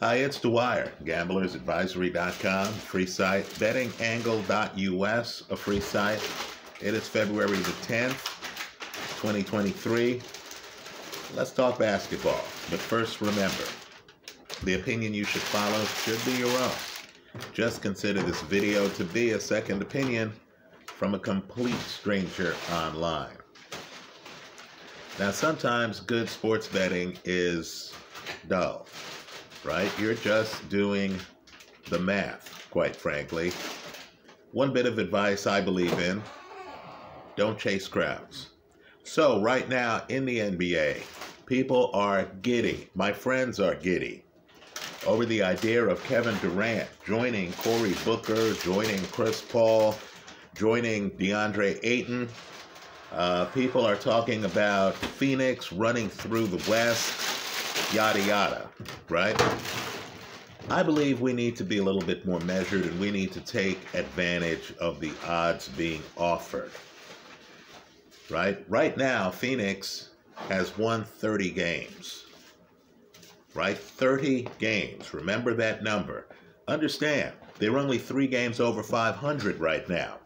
Hi, it's Dwyer, gamblersadvisory.com, free site, bettingangle.us, a free site. It is February the 10th, 2023. Let's talk basketball. But first, remember the opinion you should follow should be your own. Just consider this video to be a second opinion from a complete stranger online. Now, sometimes good sports betting is dull right? You're just doing the math, quite frankly. One bit of advice I believe in don't chase crowds. So, right now in the NBA, people are giddy. My friends are giddy over the idea of Kevin Durant joining Corey Booker, joining Chris Paul, joining DeAndre Ayton. Uh, people are talking about Phoenix running through the West yada yada, right? I believe we need to be a little bit more measured and we need to take advantage of the odds being offered. Right? Right now, Phoenix has won 30 games. Right? 30 games. Remember that number. Understand, they're only three games over 500 right now.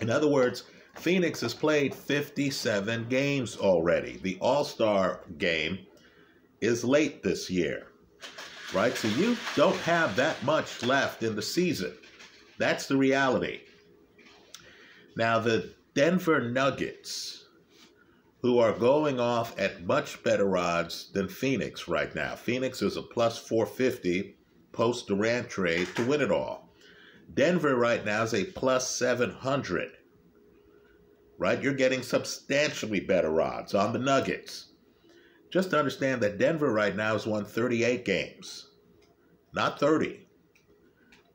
In other words, Phoenix has played 57 games already. The All Star game is late this year, right? So you don't have that much left in the season. That's the reality. Now, the Denver Nuggets, who are going off at much better odds than Phoenix right now. Phoenix is a plus 450 post Durant trade to win it all. Denver right now is a plus 700. Right? You're getting substantially better odds on the Nuggets. Just to understand that Denver right now has won 38 games, not 30.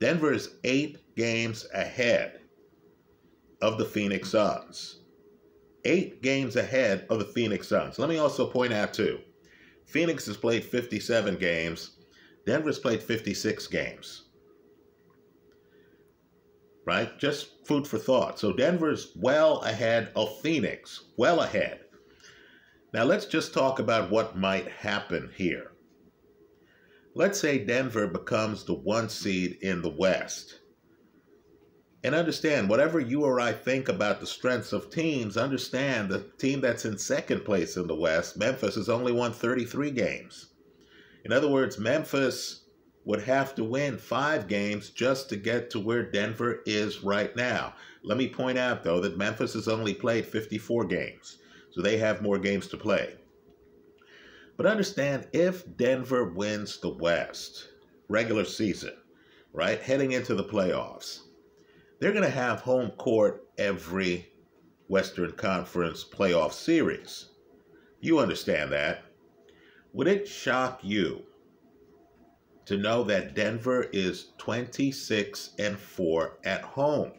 Denver is eight games ahead of the Phoenix Suns. Eight games ahead of the Phoenix Suns. Let me also point out, too, Phoenix has played 57 games, Denver's played 56 games. Right? Just food for thought. So Denver's well ahead of Phoenix, well ahead. Now let's just talk about what might happen here. Let's say Denver becomes the one seed in the West. And understand, whatever you or I think about the strengths of teams, understand the team that's in second place in the West, Memphis, has only won 33 games. In other words, Memphis would have to win five games just to get to where Denver is right now. Let me point out, though, that Memphis has only played 54 games so they have more games to play. But understand if Denver wins the West, regular season, right, heading into the playoffs, they're going to have home court every Western Conference playoff series. You understand that. Would it shock you to know that Denver is 26 and 4 at home?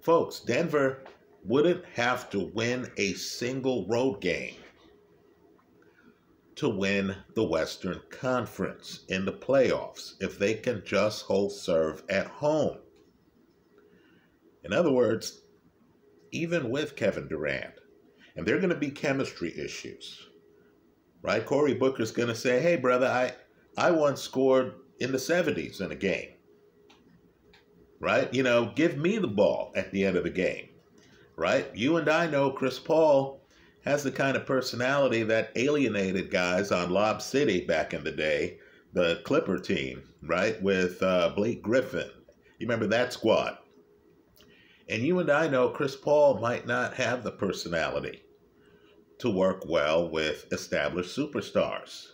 Folks, Denver wouldn't have to win a single road game to win the Western Conference in the playoffs if they can just hold serve at home. In other words, even with Kevin Durant, and there are going to be chemistry issues, right? Cory Booker's going to say, hey, brother, I, I once scored in the 70s in a game, right? You know, give me the ball at the end of the game right? You and I know Chris Paul has the kind of personality that alienated guys on Lob City back in the day, the Clipper team, right? With uh, Blake Griffin. You remember that squad? And you and I know Chris Paul might not have the personality to work well with established superstars.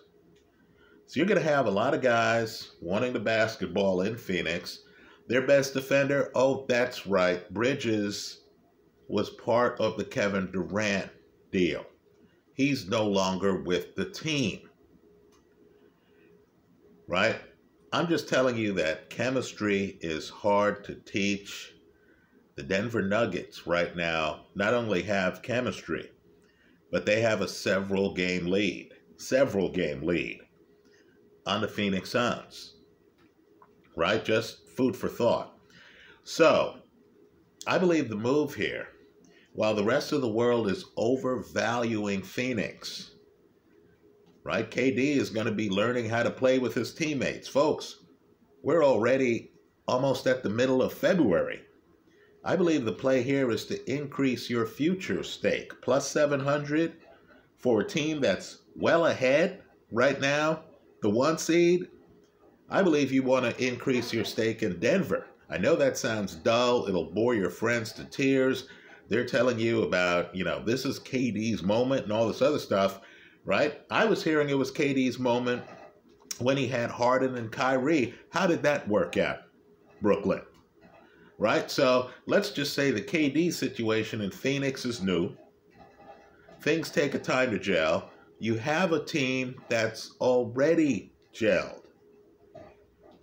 So you're going to have a lot of guys wanting the basketball in Phoenix. Their best defender, oh, that's right, Bridges was part of the Kevin Durant deal. He's no longer with the team. Right? I'm just telling you that chemistry is hard to teach. The Denver Nuggets right now not only have chemistry, but they have a several game lead, several game lead on the Phoenix Suns. Right? Just food for thought. So, I believe the move here while the rest of the world is overvaluing Phoenix, right? KD is going to be learning how to play with his teammates. Folks, we're already almost at the middle of February. I believe the play here is to increase your future stake. Plus 700 for a team that's well ahead right now, the one seed. I believe you want to increase your stake in Denver. I know that sounds dull. It'll bore your friends to tears. They're telling you about, you know, this is KD's moment and all this other stuff, right? I was hearing it was KD's moment when he had Harden and Kyrie. How did that work out, Brooklyn? Right? So let's just say the KD situation in Phoenix is new. Things take a time to gel. You have a team that's already gelled.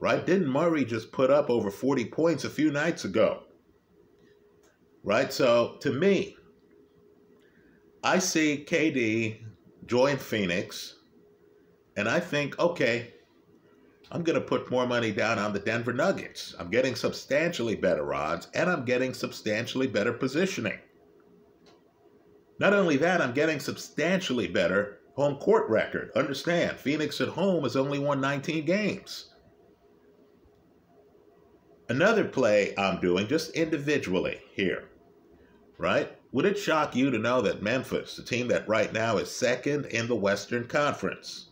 Right? Didn't Murray just put up over 40 points a few nights ago? Right? So to me, I see KD join Phoenix, and I think, okay, I'm going to put more money down on the Denver Nuggets. I'm getting substantially better odds, and I'm getting substantially better positioning. Not only that, I'm getting substantially better home court record. Understand, Phoenix at home has only won 19 games. Another play I'm doing just individually here right? Would it shock you to know that Memphis, the team that right now is second in the Western Conference,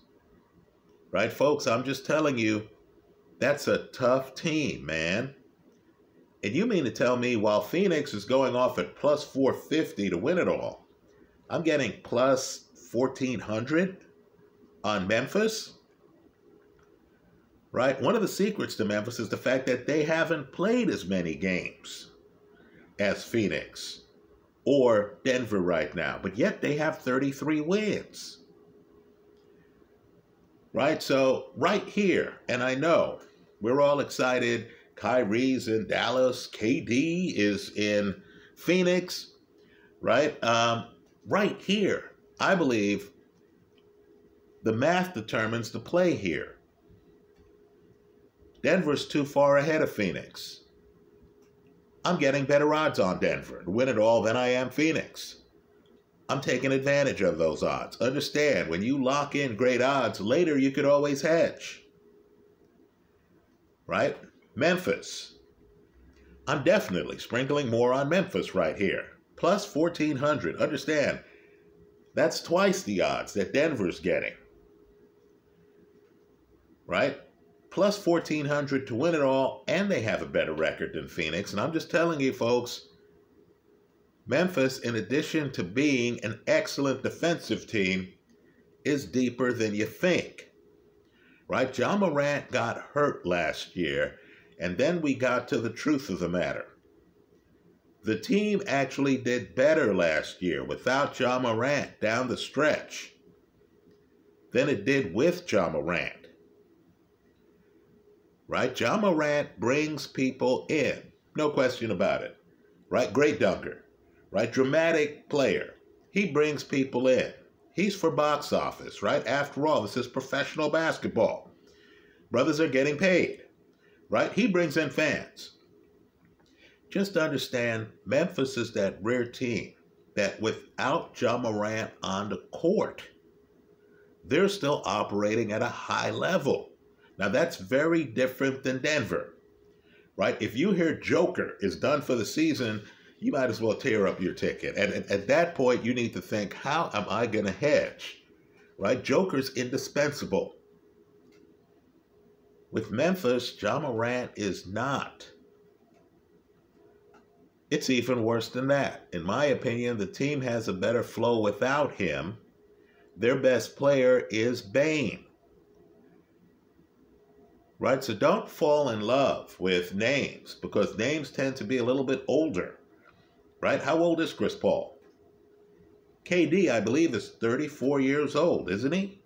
right, folks? I'm just telling you, that's a tough team, man. And you mean to tell me while Phoenix is going off at plus 450 to win it all, I'm getting plus 1400 on Memphis? Right? One of the secrets to Memphis is the fact that they haven't played as many games as Phoenix or Denver right now, but yet they have 33 wins. Right? So, right here, and I know we're all excited. Kyrie's in Dallas, KD is in Phoenix, right? Um, right here, I believe the math determines the play here. Denver's too far ahead of Phoenix. I'm getting better odds on Denver to win it all than I am Phoenix. I'm taking advantage of those odds. Understand, when you lock in great odds, later you could always hedge. Right? Memphis. I'm definitely sprinkling more on Memphis right here. Plus 1400. Understand, that's twice the odds that Denver's getting. Right? Plus 1400 to win it all, and they have a better record than Phoenix. And I'm just telling you, folks, Memphis, in addition to being an excellent defensive team, is deeper than you think. Right? Ja Morant got hurt last year, and then we got to the truth of the matter. The team actually did better last year without Ja Morant down the stretch than it did with Ja Morant right? Ja Morant brings people in, no question about it, right? Great dunker, right? Dramatic player. He brings people in. He's for box office, right? After all, this is professional basketball. Brothers are getting paid, right? He brings in fans. Just understand, Memphis is that rare team that without Ja Morant on the court, they're still operating at a high level. Now that's very different than Denver, right? If you hear Joker is done for the season, you might as well tear up your ticket. And at, at that point, you need to think, how am I going to hedge? Right? Joker's indispensable. With Memphis, Ja Morant is not. It's even worse than that. In my opinion, the team has a better flow without him. Their best player is Bane right? So don't fall in love with names because names tend to be a little bit older, right? How old is Chris Paul? KD, I believe, is 34 years old, isn't he?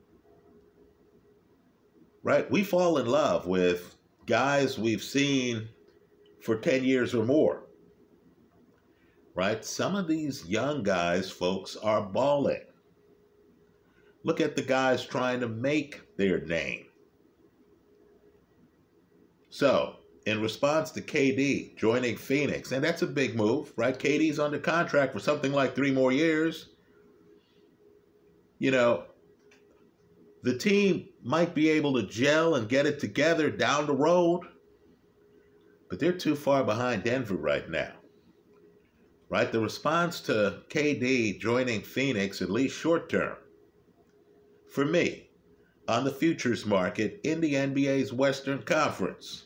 Right? We fall in love with guys we've seen for 10 years or more. Right? Some of these young guys, folks, are balling. Look at the guys trying to make their name so, in response to KD joining Phoenix, and that's a big move, right? KD's under contract for something like three more years. You know, the team might be able to gel and get it together down the road, but they're too far behind Denver right now. Right? The response to KD joining Phoenix, at least short term, for me, on the futures market in the NBA's Western Conference,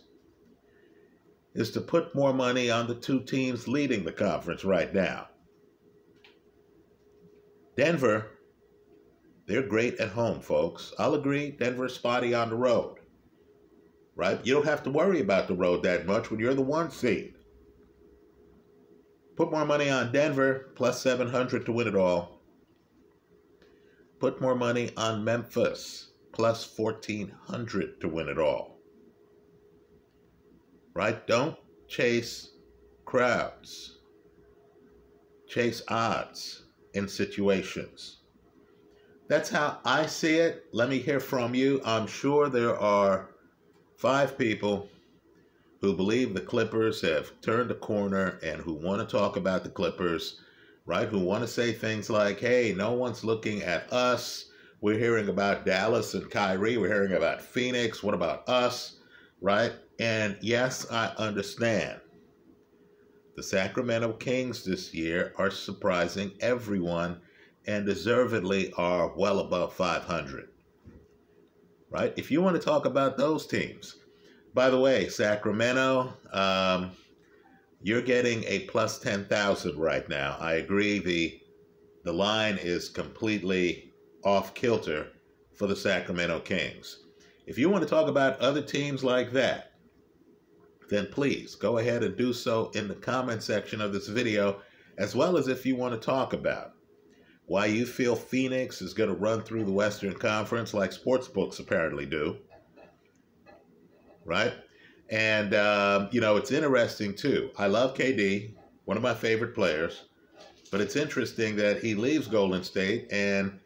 is to put more money on the two teams leading the conference right now. Denver they're great at home, folks. I'll agree, Denver's spotty on the road. Right? You don't have to worry about the road that much when you're the one seed. Put more money on Denver, plus 700 to win it all. Put more money on Memphis, plus 1400 to win it all. Right? Don't chase crowds, chase odds in situations. That's how I see it. Let me hear from you. I'm sure there are five people who believe the Clippers have turned a corner and who want to talk about the Clippers, right? Who want to say things like, hey, no one's looking at us. We're hearing about Dallas and Kyrie. We're hearing about Phoenix. What about us, right? And yes, I understand. The Sacramento Kings this year are surprising everyone and deservedly are well above 500. Right? If you want to talk about those teams, by the way, Sacramento, um, you're getting a plus 10,000 right now. I agree the the line is completely off kilter for the Sacramento Kings. If you want to talk about other teams like that, then please go ahead and do so in the comment section of this video, as well as if you want to talk about why you feel Phoenix is going to run through the Western Conference like sports books apparently do. Right? And, um, you know, it's interesting too. I love KD, one of my favorite players, but it's interesting that he leaves Golden State and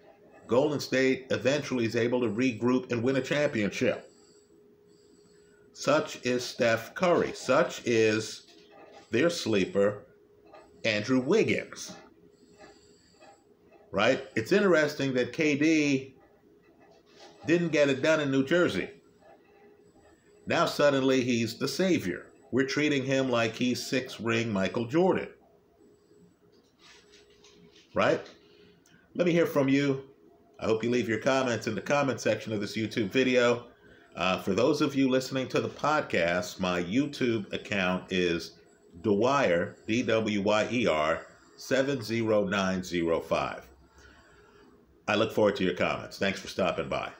Golden State eventually is able to regroup and win a championship. Such is Steph Curry. Such is their sleeper, Andrew Wiggins right? It's interesting that KD didn't get it done in New Jersey. Now suddenly he's the savior. We're treating him like he's six ring Michael Jordan. Right? Let me hear from you. I hope you leave your comments in the comment section of this YouTube video. Uh, for those of you listening to the podcast, my YouTube account is Dwyer, D W Y E R, 70905. I look forward to your comments. Thanks for stopping by.